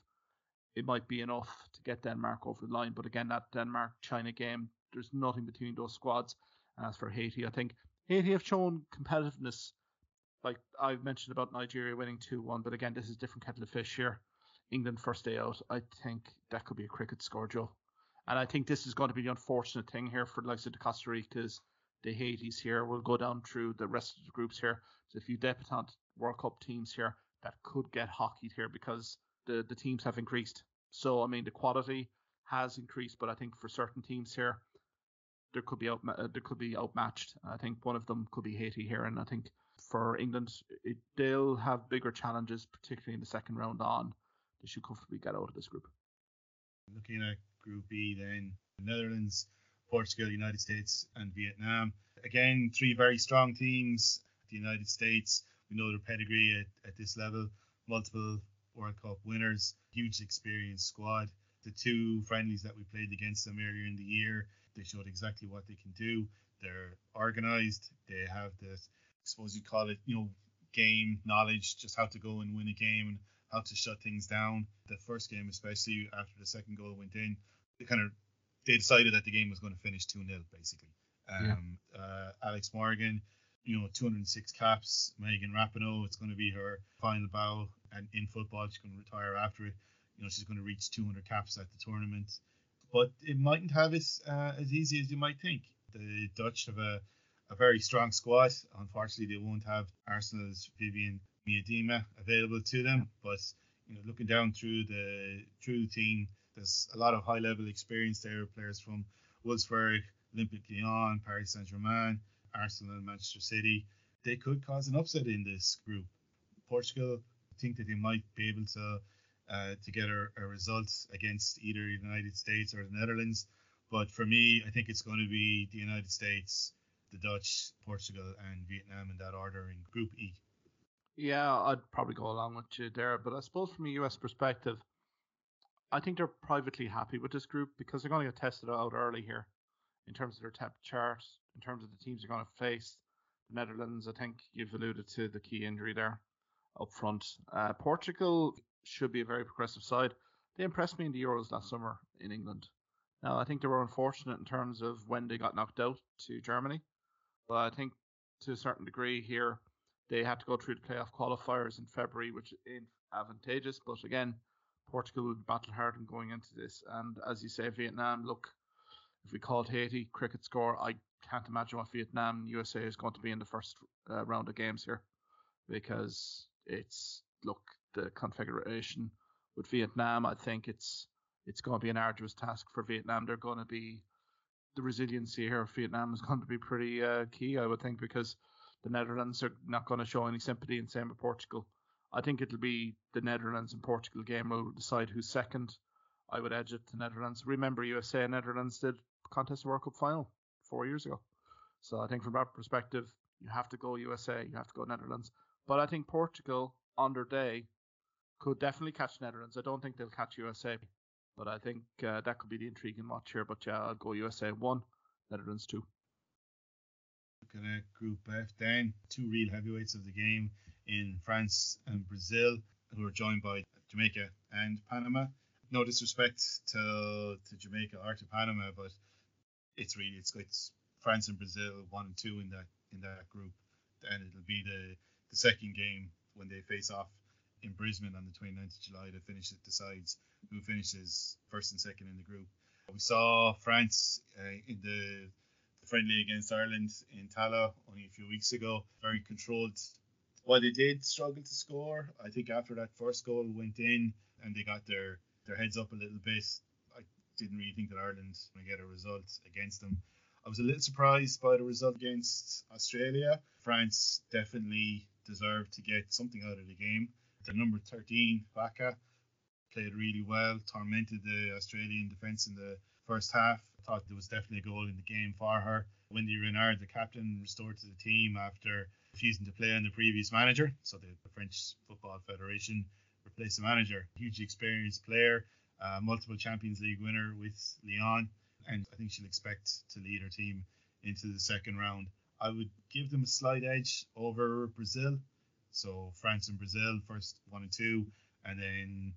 Speaker 2: it might be enough to get Denmark over the line. But again, that Denmark China game, there's nothing between those squads. As for Haiti, I think Haiti have shown competitiveness. Like I've mentioned about Nigeria winning 2 1, but again, this is a different kettle of fish here. England first day out, I think that could be a cricket score, Joe. And I think this is going to be the unfortunate thing here for the likes of the Costa Ricas, the Haitis here. We'll go down through the rest of the groups here. So if you debutant World Cup teams here, that could get hockeyed here because the, the teams have increased. So, I mean, the quality has increased, but I think for certain teams here, there could be out, uh, there could be outmatched. I think one of them could be Haiti here, and I think for England, it, they'll have bigger challenges, particularly in the second round on. They should comfortably get out of this group.
Speaker 1: Looking at Group B, then Netherlands, Portugal, United States, and Vietnam. Again, three very strong teams. The United States, we know their pedigree at, at this level, multiple World Cup winners, huge experienced squad. The two friendlies that we played against them earlier in the year, they showed exactly what they can do. They're organized. They have the, I suppose you call it, you know, game knowledge, just how to go and win a game and how to shut things down. The first game, especially after the second goal went in, they kind of they decided that the game was going to finish 2 0, basically. Um, yeah. uh, Alex Morgan, you know, 206 caps. Megan Rapinoe, it's going to be her final bow and in football. She's going to retire after it. You know, she's going to reach 200 caps at the tournament. But it mightn't have it uh, as easy as you might think. The Dutch have a, a very strong squad. Unfortunately, they won't have Arsenal's Vivianne Miedema available to them. But you know, looking down through the through the team, there's a lot of high level experience there. Players from Wolfsburg, Olympique Lyon, Paris Saint Germain, Arsenal, and Manchester City. They could cause an upset in this group. Portugal think that they might be able to uh, to get a, a result against either the United States or the Netherlands. But for me, I think it's going to be the United States, the Dutch, Portugal, and Vietnam in that order in Group E.
Speaker 2: Yeah, I'd probably go along with you there. But I suppose from a US perspective, I think they're privately happy with this group because they're going to get tested out early here in terms of their depth chart, in terms of the teams you're going to face. The Netherlands, I think you've alluded to the key injury there up front. Uh, Portugal should be a very progressive side. They impressed me in the Euros last summer in England. Now, I think they were unfortunate in terms of when they got knocked out to Germany, but I think to a certain degree here, they had to go through the playoff qualifiers in February, which is advantageous. But again, Portugal will battle hard in going into this. And as you say, Vietnam, look, if we called Haiti cricket score, I can't imagine what Vietnam USA is going to be in the first uh, round of games here because it's look the configuration with Vietnam. I think it's it's going to be an arduous task for Vietnam. They're going to be the resiliency here of Vietnam is going to be pretty uh, key, I would think, because the Netherlands are not going to show any sympathy, and same with Portugal. I think it'll be the Netherlands and Portugal game will decide who's second. I would edge it to Netherlands. Remember, USA and Netherlands did contest World Cup final four years ago. So I think from that perspective, you have to go USA, you have to go Netherlands. But I think Portugal on their day could definitely catch Netherlands. I don't think they'll catch USA, but I think uh, that could be the intriguing watch here. But yeah, I'll go USA one, Netherlands two.
Speaker 1: Looking at Group F, then two real heavyweights of the game in France and Brazil, who are joined by Jamaica and Panama. No disrespect to to Jamaica or to Panama, but it's really it's it's France and Brazil one and two in that in that group, and it'll be the the second game when they face off in Brisbane on the 29th of July to finish it decides who finishes first and second in the group. We saw France uh, in the, the, friendly against Ireland in Tallaght only a few weeks ago, very controlled. While they did struggle to score, I think after that first goal went in and they got their, their heads up a little bit, didn't really think that Ireland to get a result against them. I was a little surprised by the result against Australia. France definitely deserved to get something out of the game. The number 13, Waka, played really well, tormented the Australian defence in the first half. I thought there was definitely a goal in the game for her. Wendy Renard, the captain, restored to the team after refusing to play on the previous manager. So the French Football Federation replaced the manager. Hugely experienced player, uh, multiple Champions League winner with Lyon, and I think she'll expect to lead her team into the second round. I would give them a slight edge over Brazil. So France and Brazil first one and two, and then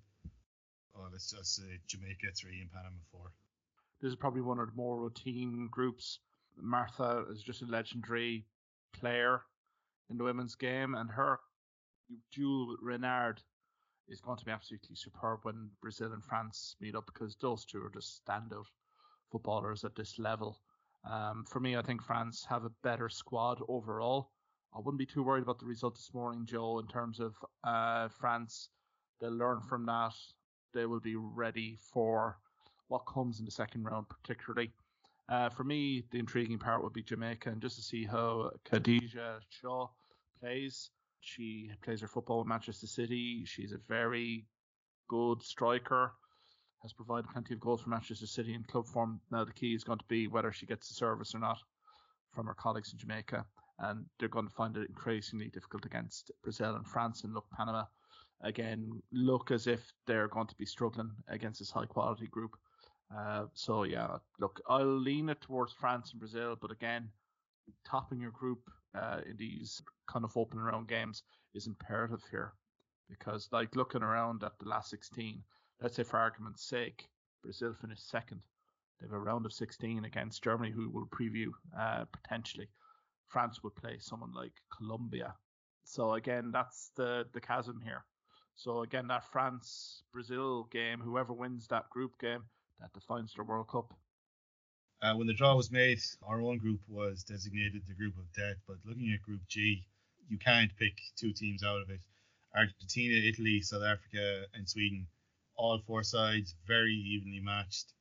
Speaker 1: oh, let's just say Jamaica three and Panama four.
Speaker 2: This is probably one of the more routine groups. Marta is just a legendary player in the women's game, and her duel with Renard is going to be absolutely superb when Brazil and France meet up because those two are just standout footballers at this level. Um, for me, I think France have a better squad overall. I wouldn't be too worried about the result this morning, Joe, in terms of uh, France. They'll learn from that. They will be ready for what comes in the second round, particularly. Uh, for me, the intriguing part would be Jamaica, and just to see how Khadija Shaw plays. She plays her football with Manchester City. She's a very good striker, has provided plenty of goals for Manchester City in club form. Now the key is going to be whether she gets the service or not from her colleagues in Jamaica, and they're going to find it increasingly difficult against Brazil and France. And look, Panama again look as if they're going to be struggling against this high quality group. Uh, so yeah, look, I'll lean it towards France and Brazil, but again, topping your group uh, in these kind of open round games is imperative here. Because like looking around at the last 16 let's say for argument's sake brazil finished second. They have a round of 16 against germany who will preview uh, potentially. France would play someone like colombia. So again that's the the chasm here. So again that france brazil game whoever wins that group game that defines the world cup
Speaker 1: uh, when the draw was made, our own group was designated the group of death, but looking at Group G, you can't pick two teams out of it. Argentina, Italy, South Africa, and Sweden, all four sides very evenly matched.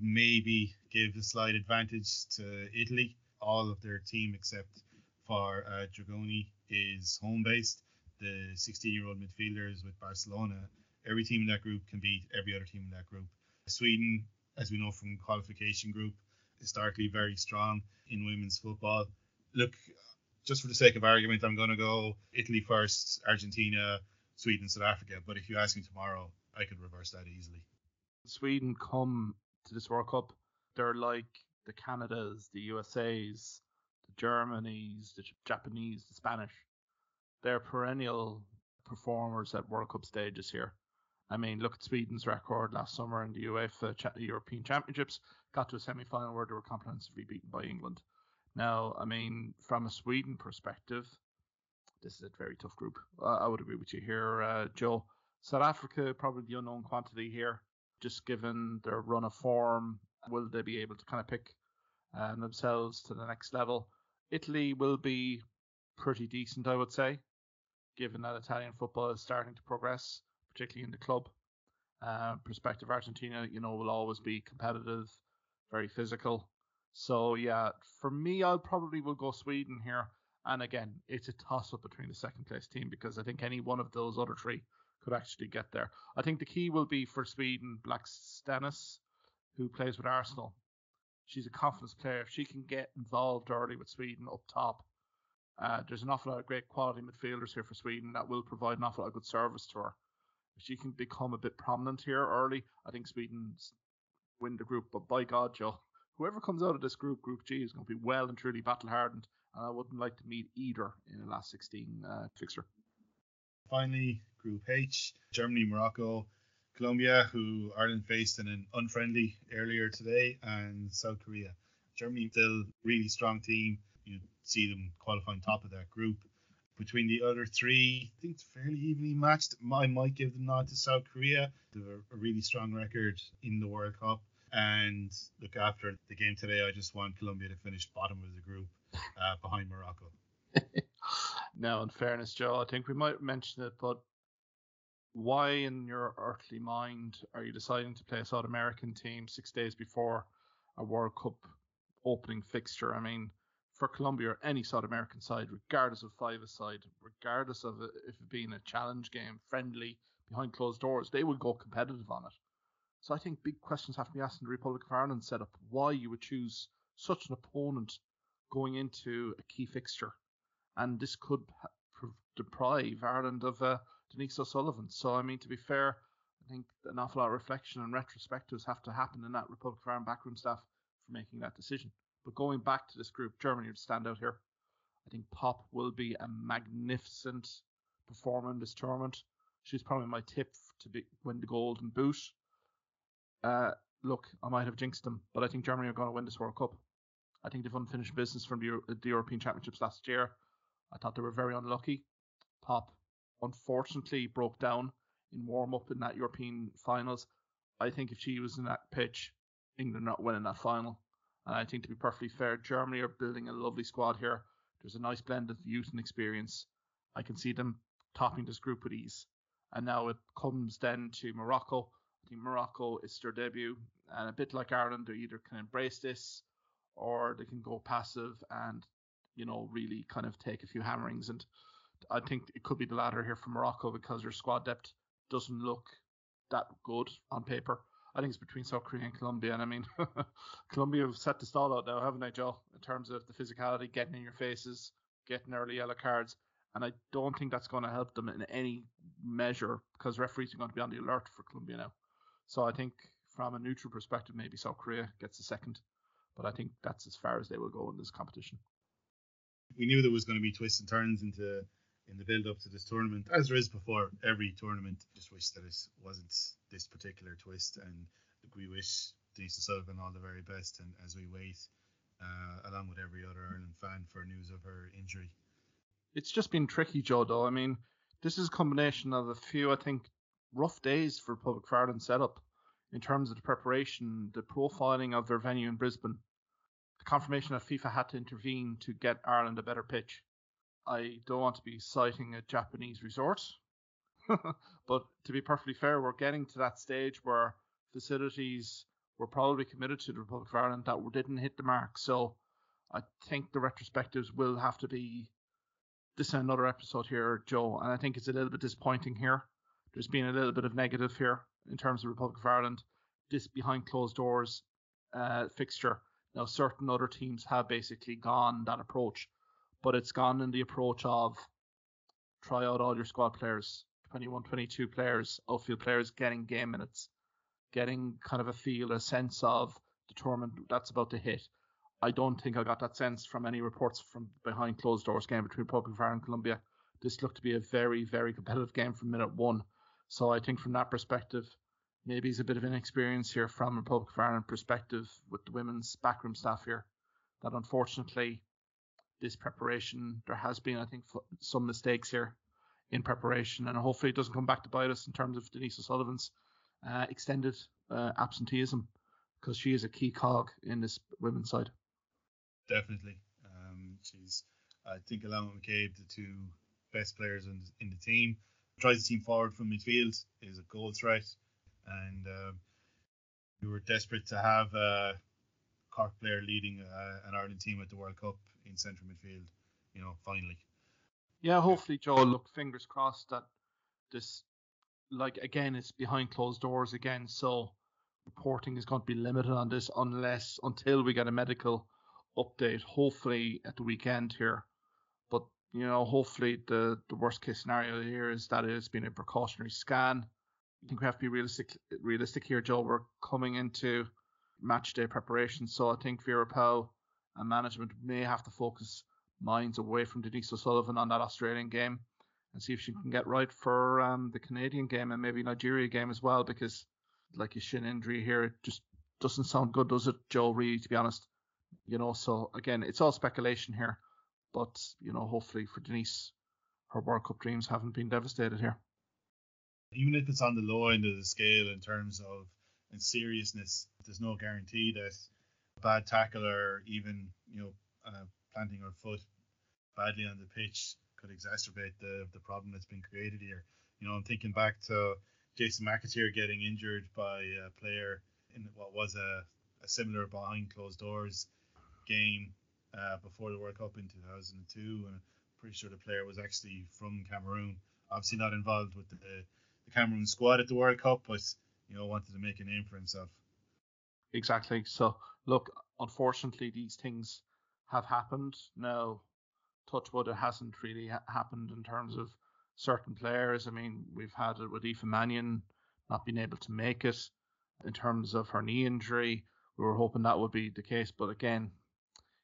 Speaker 1: Maybe give a slight advantage to Italy. All of their team, except for uh, Dragoni, is home based. The 16 year old midfielders with Barcelona, every team in that group can beat every other team in that group. Sweden, as we know from qualification group, historically very strong in women's football. Look, just for the sake of argument, I'm going to go Italy first, Argentina, Sweden, South Africa. But if you ask me tomorrow, I could reverse that easily.
Speaker 2: Sweden come to this World Cup, they're like the Canadas, the USAs, the Germanys, the Japanese, the Spanish. They're perennial performers at World Cup stages here. I mean, look at Sweden's record last summer in the UEFA European Championships, got to a semi final where they were comprehensively beaten by England. Now, I mean, from a Sweden perspective, this is a very tough group. Uh, I would agree with you here, uh, Joe. South Africa, probably the unknown quantity here, just given their run of form. Will they be able to kind of pick um, themselves to the next level? Italy will be pretty decent, I would say, given that Italian football is starting to progress particularly in the club uh, perspective. Argentina, you know, will always be competitive, very physical. So yeah, for me, I'll probably will go Sweden here. And again, it's a toss up between the second place team because I think any one of those other three could actually get there. I think the key will be for Sweden, Blackstenius, who plays with Arsenal. She's a confidence player. If she can get involved early with Sweden up top, uh, there's an awful lot of great quality midfielders here for Sweden that will provide an awful lot of good service to her she can become a bit prominent here early, I think Sweden's win the group. But by God, Joe, whoever comes out of this group, Group G, is going to be well and truly battle hardened. And I wouldn't like to meet either in the last 16 uh, fixture.
Speaker 1: Finally, Group H, Germany, Morocco, Colombia, who Ireland faced in an unfriendly earlier today, and South Korea. Germany still really strong team. You see them qualifying top of that group between the other three. I think it's fairly evenly matched. I might give the nod to South Korea. They have a really strong record in the World Cup. And look, after the game today, I just want Colombia to finish bottom of the group uh, behind Morocco. (laughs)
Speaker 2: now, in fairness, Joe, I think we might mention it, but why in your earthly mind are you deciding to play a South American team six days before a World Cup opening fixture? I mean, for Colombia or any South American side, regardless of five side, regardless of if it being a challenge game, friendly, behind closed doors, they would go competitive on it. So I think big questions have to be asked in the Republic of Ireland setup. Why you would choose such an opponent going into a key fixture, and this could deprive Ireland of uh, Denise O'Sullivan. So I mean, to be fair, I think an awful lot of reflection and retrospectives have to happen in that Republic of Ireland backroom staff for making that decision. But going back to this group, Germany would stand out here. I think Popp will be a magnificent performer in this tournament. She's probably my tip to be, win the golden boot. Uh, look, I might have jinxed them, but I think Germany are going to win this World Cup. I think they've unfinished business from the, the European Championships last year. I thought they were very unlucky. Popp, unfortunately broke down in warm up in that European finals. I think if she was in that pitch, England not winning that final. And I think to be perfectly fair, Germany are building a lovely squad here. There's a nice blend of youth and experience. I can see them topping this group with ease. And now it comes then to Morocco. I think Morocco is their debut, and a bit like Ireland, they either can embrace this or they can go passive and you know really kind of take a few hammerings. And I think it could be the latter here for Morocco because their squad depth doesn't look that good on paper. I think it's between South Korea and Colombia, and I mean, (laughs) Colombia have set the stall out now, haven't they, Joe? In terms of the physicality, getting in your faces, getting early yellow cards, and I don't think that's going to help them in any measure because referees are going to be on the alert for Colombia now. So I think from a neutral perspective, maybe South Korea gets a second, but I think that's as far as they will go in this competition.
Speaker 1: We knew there was going to be twists and turns into in the build up to this tournament, as there is before every tournament. Just wish that it wasn't this particular twist, and we wish Denise Sullivan all the very best. And as we wait, uh, along with every other Ireland fan, for news of her injury.
Speaker 2: It's just been tricky, Joe. Though I mean, this is a combination of a few, I think, rough days for Public Ireland setup in terms of the preparation, the profiling of their venue in Brisbane, the confirmation that FIFA had to intervene to get Ireland a better pitch I don't want to be citing a Japanese resort, (laughs) but to be perfectly fair, we're getting to that stage where facilities were probably committed to the Republic of Ireland that didn't hit the mark. So I think the retrospectives will have to be this is another episode here, Joe, and I think it's a little bit disappointing here. There's been a little bit of negative here in terms of Republic of Ireland. This behind closed doors uh, fixture. Now, certain other teams have basically gone that approach but it's gone in the approach of try out all your squad players, 21, 22 players, outfield players, getting game minutes, getting kind of a feel, a sense of the tournament that's about to hit. I don't think I got that sense from any reports from behind closed doors game between Republic of Ireland and Colombia. This looked to be a very, very competitive game from minute one. So I think from that perspective, maybe it's a bit of inexperience here from Republic of Ireland perspective with the women's backroom staff here. That unfortunately this preparation. There has been, I think, some mistakes here in preparation, and hopefully it doesn't come back to bite us in terms of Denise O'Sullivan's uh, extended uh, absenteeism because she is a key cog in this women's side.
Speaker 1: Definitely, um, she's I think with McCabe the two best players in, in the team. Drives the team forward from midfield is a goal threat, and um, we were desperate to have. Uh, Cork player leading uh, an Ireland team at the World Cup in central midfield. You know, finally.
Speaker 2: Yeah, hopefully, Joe. Look, fingers crossed that this, like again, it's behind closed doors again, so reporting is going to be limited on this unless until we get a medical update. Hopefully at the weekend here, but you know, hopefully the the worst case scenario here is that it has been a precautionary scan. I think we have to be realistic realistic here, Joe. We're coming into match day preparation. So I think Vera Pauw and management may have to focus minds away from Denise O'Sullivan on that Australian game and see if she can get right for um, the Canadian game and maybe Nigeria game as well. Because like a shin injury here, it just doesn't sound good, does it, Joe? Really, to be honest, you know. So again, it's all speculation here, but you know, hopefully for Denise, her World Cup dreams haven't been devastated here.
Speaker 1: Even if it's on the low end of the scale in terms of and seriousness. There's no guarantee that a bad tackle or even you know uh, planting her foot badly on the pitch could exacerbate the the problem that's been created here. You know, I'm thinking back to Jason McAteer getting injured by a player in what was a, a similar behind closed doors game uh, before the World Cup in 2002, and I'm pretty sure the player was actually from Cameroon. Obviously not involved with the, the Cameroon squad at the World Cup, but you know, wanted to make a name for himself.
Speaker 2: Exactly. So, look, unfortunately, these things have happened. Now, touchwood, it hasn't really ha- happened in terms of certain players. I mean, we've had it with Aoife Mannion not being able to make it in terms of her knee injury. We were hoping that would be the case, but again,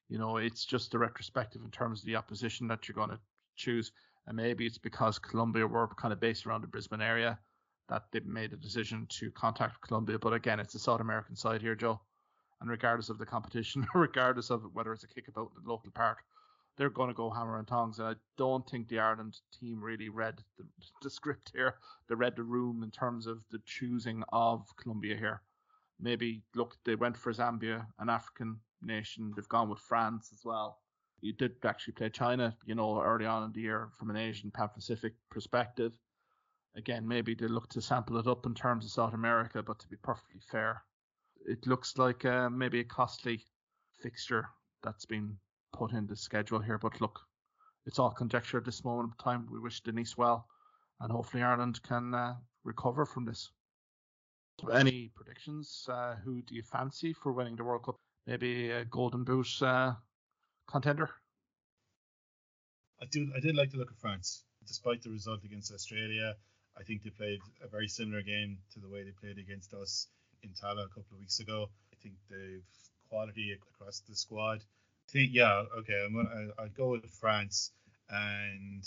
Speaker 2: you know, it's just the retrospective in terms of the opposition that you're going to choose. And maybe it's because Colombia were kind of based around the Brisbane area that they made a decision to contact Colombia. But again, it's the South American side here, Joe. And regardless of the competition, (laughs) regardless of whether it's a kickabout in the local park, they're going to go hammer and tongs. And I don't think the Ireland team really read the, (laughs) the script here. They read the room in terms of the choosing of Colombia here. Maybe look, they went for Zambia, an African nation. They've gone with France as well. You did actually play China, you know, early on in the year from an Asian Pan Pacific perspective. Again, maybe they look to sample it up in terms of South America, but to be perfectly fair, it looks like uh, maybe a costly fixture that's been put in the schedule here. But look, it's all conjecture at this moment of time. We wish Denise well, and hopefully Ireland can uh, recover from this. Any predictions? Uh, who do you fancy for winning the World Cup? Maybe a Golden Boot uh, contender.
Speaker 1: I do. I did like the look of France, despite the result against Australia. I think they played a very similar game to the way they played against us in Tallaght a couple of weeks ago. I think they've quality across the squad. I think yeah, okay. I'm gonna. I'd go with France and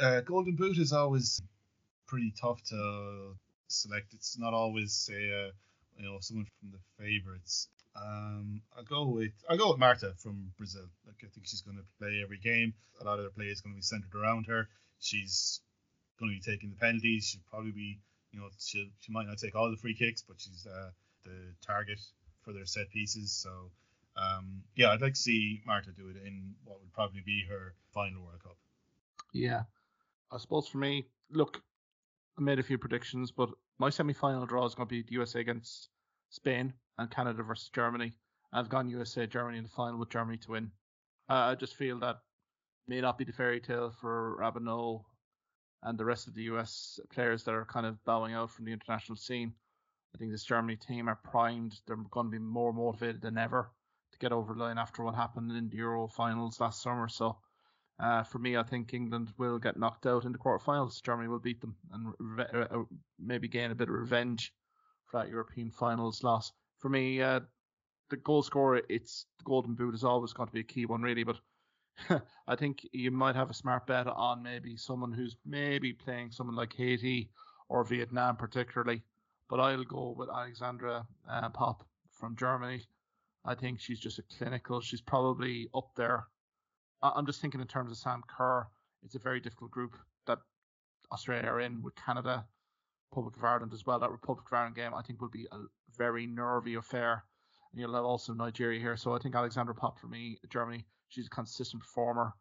Speaker 1: uh, Golden Boot is always pretty tough to select. It's not always say uh, you know someone from the favorites. Um, I'll go with I'll go with Marta from Brazil. Like I think she's going to play every game. A lot of their play is going to be centered around her. She's going to be taking the penalties. She'll probably be you know she she might not take all the free kicks, but she's uh, the target for their set pieces. So um, yeah, I'd like to see Marta do it in what would probably be her final World Cup.
Speaker 2: Yeah, I suppose for me, look, I made a few predictions, but my semi-final draw is going to be the USA against Spain and Canada versus Germany. I've gone USA Germany in the final with Germany to win. Uh, I just feel that may not be the fairy tale for Rapinoe and the rest of the US players that are kind of bowing out from the international scene. I think this Germany team are primed. They're going to be more motivated than ever to get over the line after what happened in the Euro finals last summer. So uh, for me, I think England will get knocked out in the quarterfinals. Germany will beat them and re- uh, maybe gain a bit of revenge for that European finals loss. For me, uh, the goal scorer, it's the golden boot is always going to be a key one, really. But (laughs) I think you might have a smart bet on maybe someone who's maybe playing someone like Haiti or Vietnam, particularly. But I'll go with Alexandra uh, Popp from Germany. I think she's just a clinical. She's probably up there. I'm just thinking in terms of Sam Kerr. It's a very difficult group that Australia are in with Canada, Republic of Ireland as well. That Republic of Ireland game, I think, will be a very nervy affair. And you'll have also Nigeria here. So I think Alexandra Popp for me, Germany, she's a consistent performer.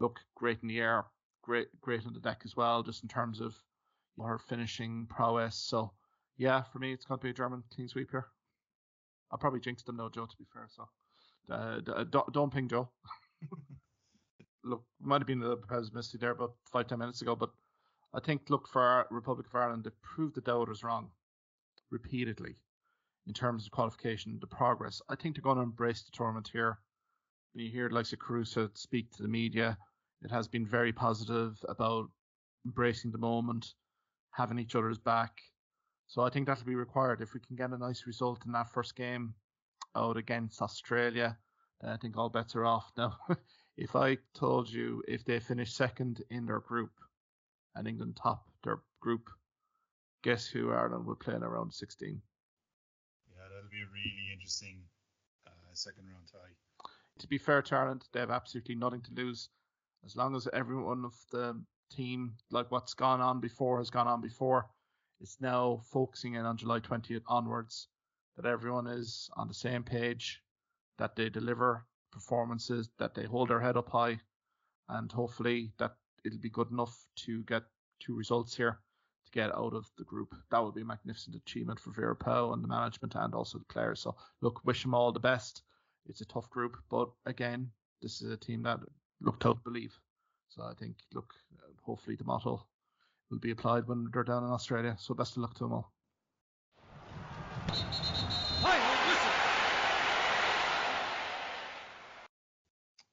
Speaker 2: Look great in the air, great great on the deck as well, just in terms of her finishing prowess. So yeah, for me, it's going to be a German clean sweep here. I'll probably jinx them though, Joe. To be fair, so uh, don't, don't ping Joe. (laughs) look, might have been a little pessimistic there about five ten minutes ago, but I think look for Republic of Ireland to prove the doubters wrong repeatedly in terms of qualification, the progress. I think they're going to embrace the tournament here. When you hear like Carusa speak to the media, it has been very positive about embracing the moment, having each other's back. So I think that'll be required. If we can get a nice result in that first game out against Australia, I think all bets are off. Now, (laughs) if I told you if they finish second in their group and England top their group, guess who Ireland will play in around 16?
Speaker 1: Yeah, that'll be a really interesting uh, second round tie.
Speaker 2: To be fair to Ireland, they have absolutely nothing to lose. As long as everyone of the team, like what's gone on before, has gone on before, it's now focusing in on July 20th onwards that everyone is on the same page, that they deliver performances, that they hold their head up high, and hopefully that it'll be good enough to get two results here to get out of the group. That would be a magnificent achievement for Vera Pauw and the management and also the players. So look, wish them all the best. It's a tough group, but again, this is a team that looked out believe. So I think, look, hopefully the motto will be applied when they're down in Australia. So best of luck to them all.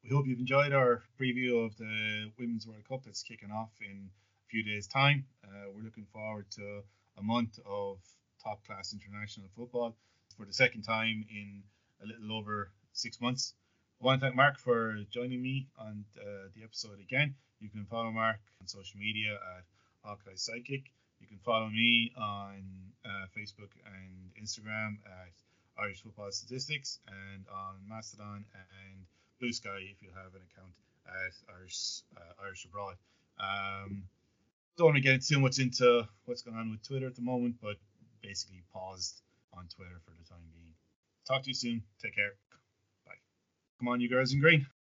Speaker 1: We hope you've enjoyed our preview of the Women's World Cup that's kicking off in a few days' time. Uh, we're looking forward to a month of top class international football for the second time in a little over six months. I want to thank Mark for joining me on uh, the episode again. You can follow Mark on social media at Hawkeye Sidekick. You can follow me on uh, Facebook and Instagram at Irish Football Statistics and on Mastodon and Blue Sky if you have an account at Irish uh, Irish abroad. Um, don't want to get too much into what's going on with Twitter at the moment, but basically paused on Twitter for the time being. Talk to you soon. Take care. Come on, you girls in green.